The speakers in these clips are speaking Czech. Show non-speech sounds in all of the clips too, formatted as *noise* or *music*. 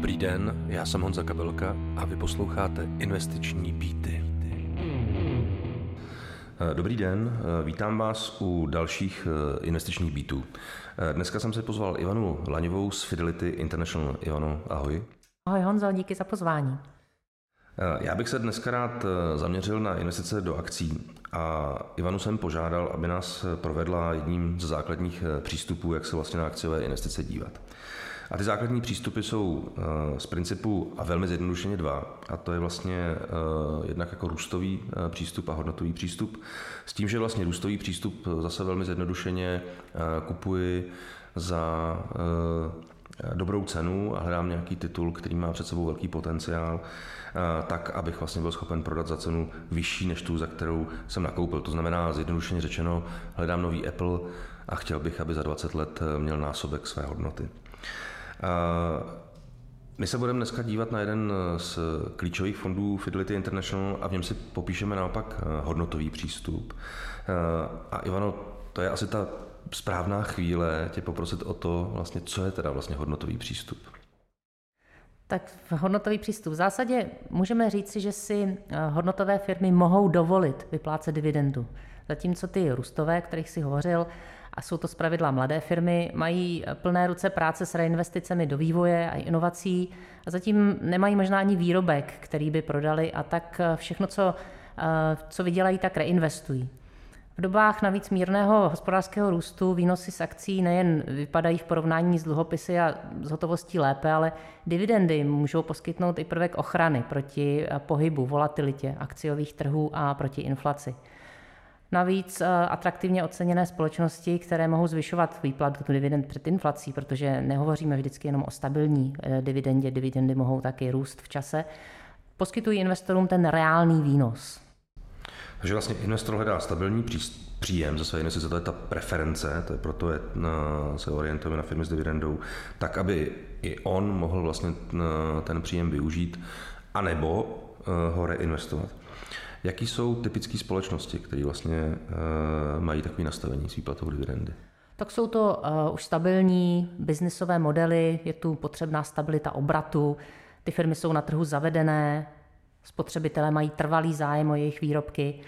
Dobrý den, já jsem Honza Kabelka a vy posloucháte Investiční býty. Dobrý den, vítám vás u dalších eh, investičních býtů. Eh, dneska jsem se pozval Ivanu Laňovou z Fidelity International. Ivano, ahoj. Ahoj Honzo, díky za pozvání. Eh, já bych se dneska rád zaměřil na investice do akcí a Ivanu jsem požádal, aby nás provedla jedním ze základních přístupů, jak se vlastně na akciové investice dívat. A ty základní přístupy jsou eh, z principu a velmi zjednodušeně dva. A to je vlastně eh, jednak jako růstový eh, přístup a hodnotový přístup. S tím, že vlastně růstový přístup zase velmi zjednodušeně kupuji za dobrou cenu a hledám nějaký titul, který má před sebou velký potenciál, tak, abych vlastně byl schopen prodat za cenu vyšší než tu, za kterou jsem nakoupil. To znamená, zjednodušeně řečeno, hledám nový Apple a chtěl bych, aby za 20 let měl násobek své hodnoty. My se budeme dneska dívat na jeden z klíčových fondů Fidelity International a v něm si popíšeme naopak eh, hodnotový přístup. Eh, a Ivano, to je asi ta správná chvíle tě poprosit o to, vlastně, co je teda vlastně hodnotový přístup. Tak hodnotový přístup. V zásadě můžeme říci, že si eh, hodnotové firmy mohou dovolit vyplácet dividendu. Zatímco ty růstové, kterých si hovořil, a jsou to zpravidla mladé firmy, mají plné ruce práce s reinvesticemi do vývoje a inovací a zatím nemají možná ani výrobek, který by prodali a tak všechno, co, eh, co vydělají, tak reinvestují. V dobách navíc mírného hospodářského růstu výnosy z akcí nejen vypadají v porovnání s dluhopisy a s hotovostí lépe, ale dividendy můžou poskytnout i prvek ochrany proti pohybu, volatilitě akciových trhů a proti inflaci. Navíc eh, atraktivně oceněné společnosti, které mohou zvyšovat výplatu dividend před inflací, protože nehovoříme vždycky jenom o stabilní eh, dividendě, dividendy mohou taky růst v čase, poskytují investorům ten reálný výnos. Takže vlastně investor hledá stabilní příjem ze své investice, to je ta preference, to je proto je, eh, se orientujeme na firmy s dividendou, tak aby i on mohl vlastně ten příjem využít, anebo ho reinvestovat. Jaký jsou typické společnosti, které vlastně uh, mají takové nastavení s výplatou dividendy? Tak jsou to uh, už stabilní biznisové modely, je tu potřebná stabilita obratu, ty firmy jsou na trhu zavedené, spotřebitelé mají trvalý zájem o jejich výrobky.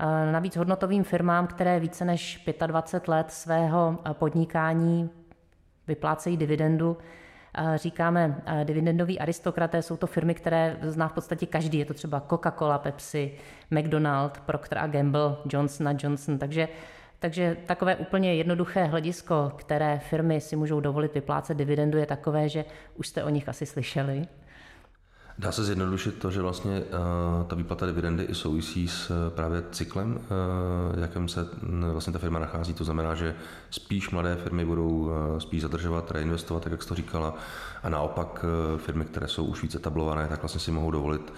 Uh, navíc hodnotovým firmám, které více než 25 let svého podnikání vyplácejí dividendu, říkáme dividendoví aristokraté, jsou to firmy, které zná v podstatě každý. Je to třeba Coca-Cola, Pepsi, McDonald, Procter Gamble, Johnson Johnson. Takže takže takové úplně jednoduché hledisko, které firmy si můžou dovolit vyplácet dividendu, je takové, že už jste o nich asi slyšeli. Dá se zjednodušit to, že vlastně uh, ta výplata dividendy i souvisí s uh, právě cyklem, uh, jakém se uh, vlastně ta firma nachází. To znamená, že spíš mladé firmy budou spíš zadržovat, reinvestovat, tak jak jsi to říkala, a naopak firmy, které jsou už více tablované, tak vlastně si mohou dovolit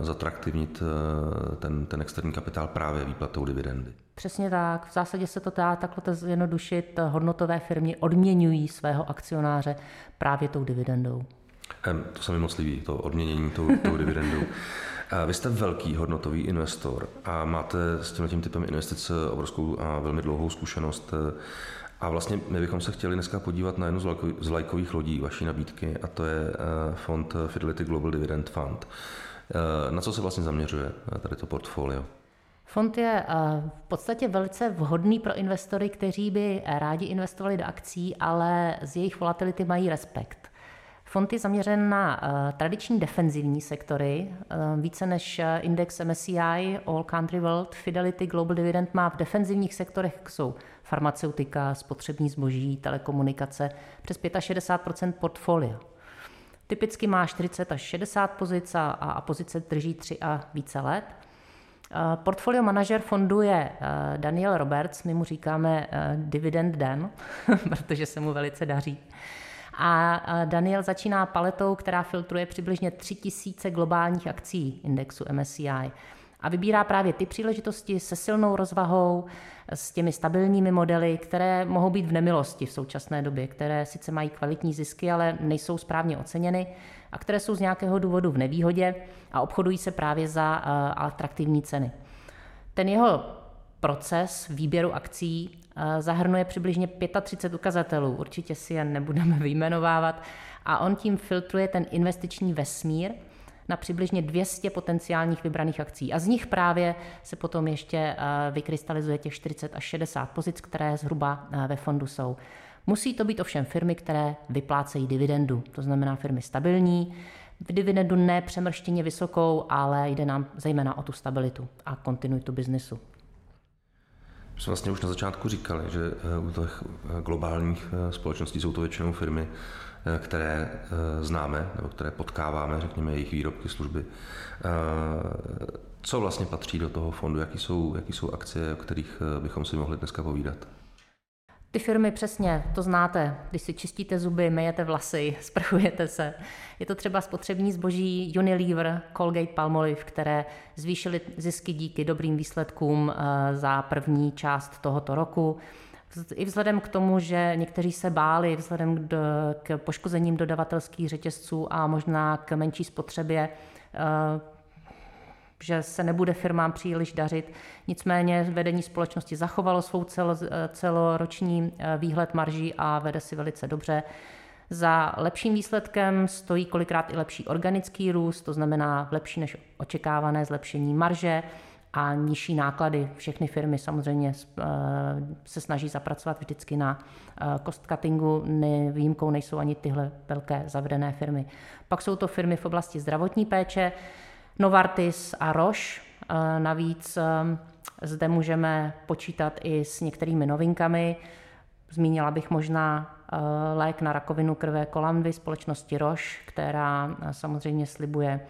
zatraktivnit ten, ten externí kapitál právě výplatou dividendy. Přesně tak. V zásadě se to dá takhle zjednodušit. Hodnotové firmy odměňují svého akcionáře právě tou dividendou. To se mi moc líbí, to odměnění tou, tou dividendou. Vy jste velký hodnotový investor a máte s tímhle tím typem investic obrovskou a velmi dlouhou zkušenost. A vlastně my bychom se chtěli dneska podívat na jednu z lajkových lodí vaší nabídky a to je eh, fond Fidelity Global Dividend Fund. Eh, na co se vlastně zaměřuje eh, tady to portfolio? Fond je v podstatě velice vhodný pro investory, kteří by rádi investovali do akcí, ale z jejich volatility mají respekt. Fond je zaměřen na uh, tradiční defenzivní sektory. Uh, více než eh, index MSCI All Country World Fidelity Global Dividend má v defenzivních sektorech, jsou farmaceutika, spotřební zboží, telekomunikace, přes 65% portfolia. Typicky má 40 až 60 pozic a, a pozice drží 3 a více let. Portfolio manažer fondu je Daniel Roberts, my mu říkáme Dividend Dan, *laughs* protože se mu velice daří. A Daniel začíná paletou, která filtruje přibližně 3000 globálních akcí indexu MSCI. A vybírá právě ty příležitosti se silnou rozvahou, s těmi stabilními modely, které mohou být v nemilosti v současné době, které sice mají kvalitní zisky, ale nejsou správně oceněny a které jsou z nějakého důvodu v nevýhodě a obchodují se právě za atraktivní ceny. Ten jeho proces výběru akcí zahrnuje přibližně 35 ukazatelů, určitě si je nebudeme *laughs* vyjmenovávat, a on tím filtruje ten investiční vesmír na přibližně 200 potenciálních vybraných akcí. A z nich právě se potom ještě vykrystalizuje těch 40 až 60 pozic, které zhruba ve fondu jsou. Musí to být ovšem firmy, které vyplácejí dividendu, to znamená firmy stabilní, v dividendu ne přemrštěně vysokou, ale jde nám zejména o tu stabilitu a kontinuitu biznesu. Jsme vlastně už na začátku říkali, že eh, u těch eh, globálních eh, společností jsou to většinou firmy, které známe nebo které potkáváme, řekněme, jejich výrobky, služby. Co vlastně patří do toho fondu? Jaký jsou, jaký jsou akcie, o kterých bychom si mohli dneska povídat? Ty firmy přesně, to znáte, když si čistíte zuby, myjete vlasy, *laughs* sprchujete se. Je to třeba spotřební zboží Unilever, Colgate Palmolive, které zvýšily zisky díky dobrým výsledkům eh, za první část tohoto roku. I vzhledem k tomu, že někteří se báli, vzhledem k poškozením dodavatelských řetězců a možná k menší spotřebě, eh, že se nebude firmám příliš dařit. Nicméně vedení společnosti zachovalo svou celo, celoroční eh, výhled marží a vede si velice dobře. Za lepším výsledkem stojí kolikrát i lepší organický růst, to znamená lepší než očekávané zlepšení marže a nižší náklady. Všechny firmy samozřejmě eh, se snaží zapracovat vždycky na eh, cost cuttingu, výjimkou nejsou ani tyhle velké zavedené firmy. Pak jsou to firmy v oblasti zdravotní péče, Novartis a Roche. Eh, navíc eh, zde můžeme počítat i s některými novinkami. Zmínila bych možná eh, lék na rakovinu krve Kolamvy společnosti Roche, která samozřejmě slibuje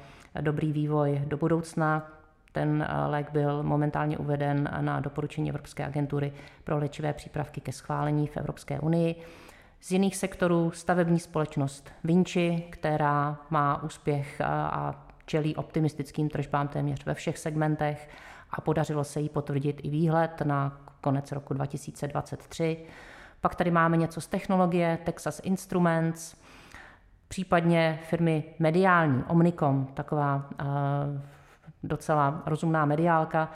dobrý vývoj do budoucna. Ten lék byl momentálně uveden na doporučení Evropské agentury pro léčivé přípravky ke schválení v Evropské unii. Z jiných sektorů stavební společnost Vinci, která má úspěch a čelí optimistickým tržbám téměř ve všech segmentech a podařilo se jí potvrdit i výhled na konec roku 2023. Pak tady máme něco z technologie, Texas Instruments, případně firmy mediální, Omnicom, taková uh, docela rozumná mediálka,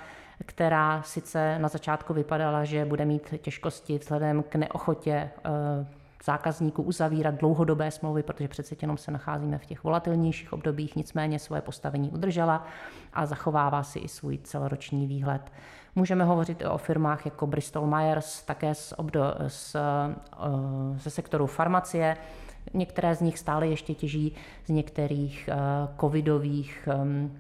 která sice na začátku vypadala, že bude mít těžkosti vzhledem k neochotě uh, zákazníků uzavírat dlouhodobé smlouvy, protože přece jenom se nacházíme v těch volatilnějších obdobích, nicméně svoje postavení udržela a zachovává si i svůj celoroční výhled. Můžeme hovořit i o firmách jako Bristol Myers, také z obdo, z, eh, ze sektoru farmacie. Některé z nich stále ještě těží z některých eh, covidových ehm,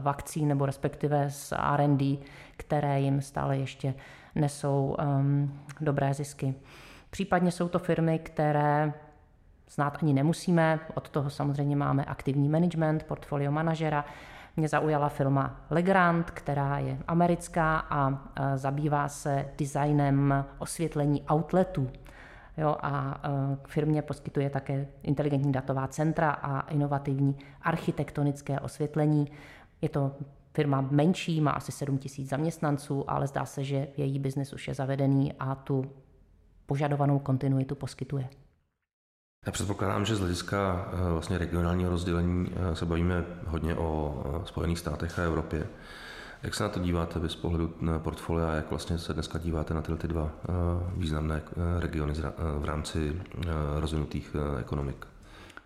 vakcín nebo respektive z R&D, které jim stále ještě nesou um, dobré zisky. Případně jsou to firmy, které znát ani nemusíme, od toho samozřejmě máme aktivní management, portfolio manažera. Mě zaujala firma Legrand, která je americká a zabývá se designem osvětlení outletů. Jo, a firmě poskytuje také inteligentní datová centra a inovativní architektonické osvětlení. Je to firma menší, má asi 7 000 zaměstnanců, ale zdá se, že její biznis už je zavedený a tu požadovanou kontinuitu poskytuje. Já předpokládám, že z hlediska eh, vlastně regionálního rozdělení eh, se bavíme hodně o eh, Spojených státech a Evropě. Jak se na to díváte vy z pohledu na portfolia, jak vlastně se dneska díváte na tyhle ty dva významné regiony v rámci rozvinutých ekonomik?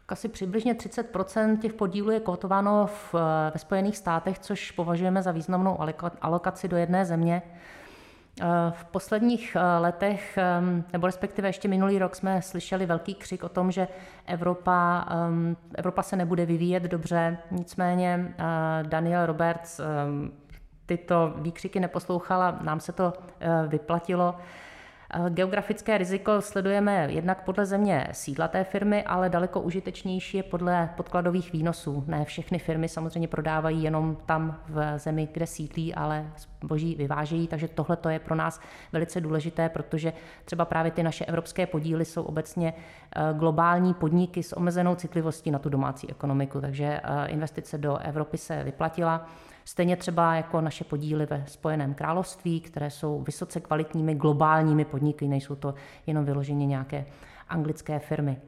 Asi přibližně 30% těch podílů je kotováno v, ve Spojených státech, což považujeme za významnou alokaci do jedné země. Eh, v posledních eh, letech, nebo respektive ještě minulý rok, jsme slyšeli velký křik o tom, že Evropa, Evropa se nebude vyvíjet dobře. Nicméně eh, Daniel Roberts tyto výkřiky neposlouchala, nám se to vyplatilo. Geografické riziko sledujeme jednak podle země sídla té firmy, ale daleko užitečnější je podle podkladových výnosů. Ne všechny firmy samozřejmě prodávají jenom tam v zemi, kde sídlí, ale boží vyvážejí, takže tohle je pro nás velice důležité, protože třeba právě ty naše evropské podíly jsou obecně eh, globální podniky s omezenou citlivostí na tu domácí ekonomiku, takže eh, investice do Evropy se vyplatila. Stejně třeba jako naše podíly ve Spojeném království, které jsou vysoce kvalitními globálními podniky, nejsou to jenom vyloženě nějaké anglické firmy.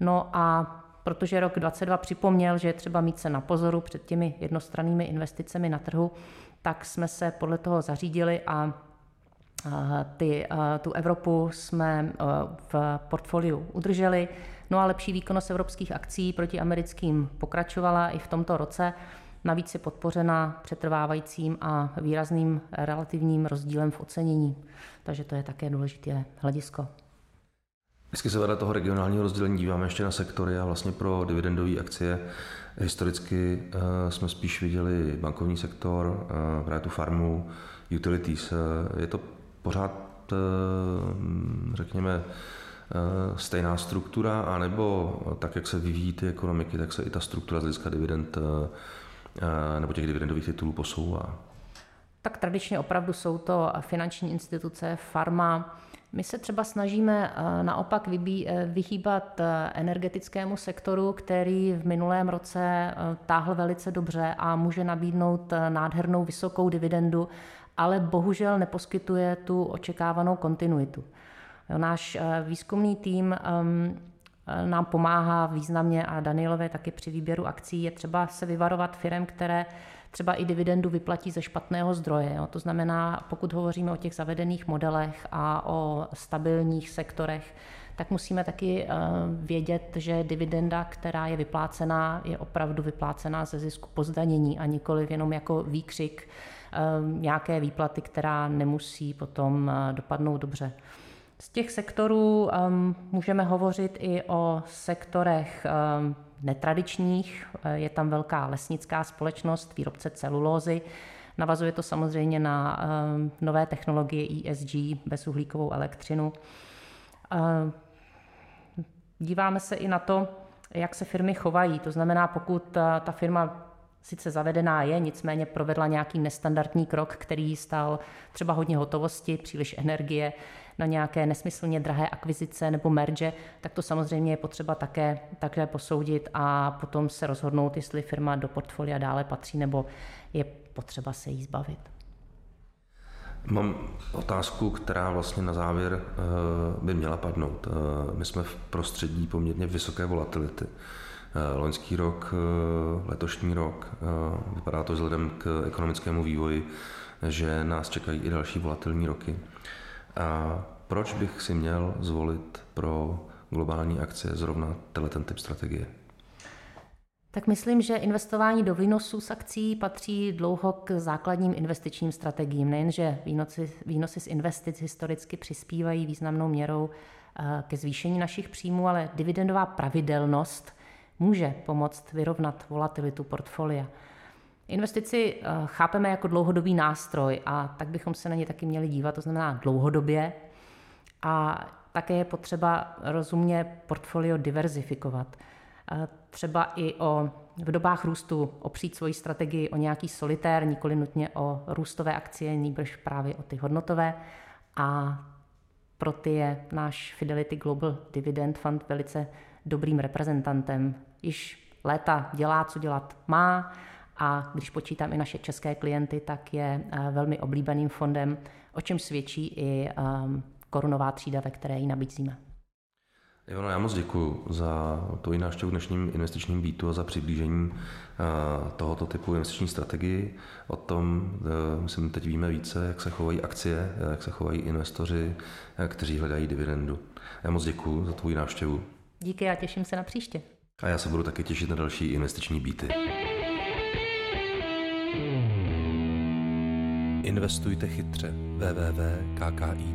No a protože rok 2022 připomněl, že je třeba mít se na pozoru před těmi jednostrannými investicemi na trhu, tak jsme se podle toho zařídili a ty, tu Evropu jsme v portfoliu udrželi. No a lepší výkonnost evropských akcí proti americkým pokračovala i v tomto roce. Navíc je podpořena přetrvávajícím a výrazným relativním rozdílem v ocenění. Takže to je také důležité hledisko. Vždycky se vedle toho regionálního rozdělení díváme ještě na sektory a vlastně pro dividendové akcie historicky uh, jsme spíš viděli bankovní sektor, uh, právě tu farmu, utilities. Uh, je to pořád, uh, řekněme, stejná struktura, anebo tak, jak se vyvíjí ty ekonomiky, tak se i ta struktura z hlediska dividend nebo těch dividendových titulů posouvá? Tak tradičně opravdu jsou to finanční instituce, farma, my se třeba snažíme eh, naopak eh, vyhýbat eh, energetickému sektoru, který v minulém roce táhl velice dobře a může nabídnout nádhernou vysokou dividendu, ale bohužel neposkytuje tu očekávanou kontinuitu. Náš výzkumný tým ehm, nám pomáhá významně a Danielové taky při výběru akcí je třeba se vyvarovat firm, které třeba i dividendu vyplatí ze špatného zdroje. Jo. To znamená, pokud hovoříme o těch zavedených modelech a o stabilních sektorech, tak musíme taky eh, vědět, že dividenda, která je vyplácená, je opravdu vyplácená ze zisku po zdanění a nikoliv jenom jako výkřik eh, nějaké výplaty, která nemusí potom eh, dopadnout dobře. Z těch sektorů můžeme hovořit i o sektorech netradičních. Je tam velká lesnická společnost, výrobce celulózy. Navazuje to samozřejmě na um, nové technologie ESG, bezuhlíkovou elektřinu. Uh, díváme se i na to, jak se firmy chovají. To znamená, pokud ta firma sice zavedená je, nicméně provedla nějaký nestandardní krok, který stál třeba hodně hotovosti, příliš energie, na nějaké nesmyslně drahé akvizice nebo merge, tak to samozřejmě je potřeba také, také posoudit a potom se rozhodnout, jestli firma do portfolia dále patří nebo je potřeba se jí zbavit. Mám otázku, která vlastně na závěr eh, by měla padnout. Eh, my jsme v prostředí poměrně vysoké volatility. Eh, loňský rok, letošní rok, vypadá to vzhledem k ekonomickému vývoji, že nás čekají i další volatilní roky. A proč bych si měl zvolit pro globální akcie zrovna ten typ strategie? Tak myslím, že investování do výnosů z akcí patří dlouho k základním investičním strategiím. Nejenže výnosy, výnosy z investic historicky přispívají významnou měrou eh, ke zvýšení našich příjmů, ale dividendová pravidelnost může pomoct vyrovnat volatilitu portfolia. Investici eh, chápeme jako dlouhodobý nástroj a tak bychom se na ně taky měli dívat, to znamená dlouhodobě. A také je potřeba rozumně portfolio diverzifikovat. Eh, třeba i o, v dobách růstu opřít svoji strategii o nějaký solitér, nikoli nutně o růstové akcie, níbrž právě o ty hodnotové. A pro ty je náš Fidelity Global Dividend Fund velice dobrým reprezentantem. Již léta dělá, co dělat má, a když počítám i naše české klienty, tak je eh, velmi oblíbeným fondem, o čem svědčí i ehm, korunová třída, ve které ji nabízíme. Ivano, já moc děkuji za tvoji návštěvu v dnešním investičním býtu a za přiblížení eh, tohoto typu investiční strategii. O tom, eh, myslím, teď víme více, jak se chovají akcie, jak se chovají investoři, kteří hledají dividendu. Já moc děkuji za tvoji návštěvu. Díky a těším se na příště. A já se budu taky těšit na další investiční býty. Investujte chytře. www.kkip.cz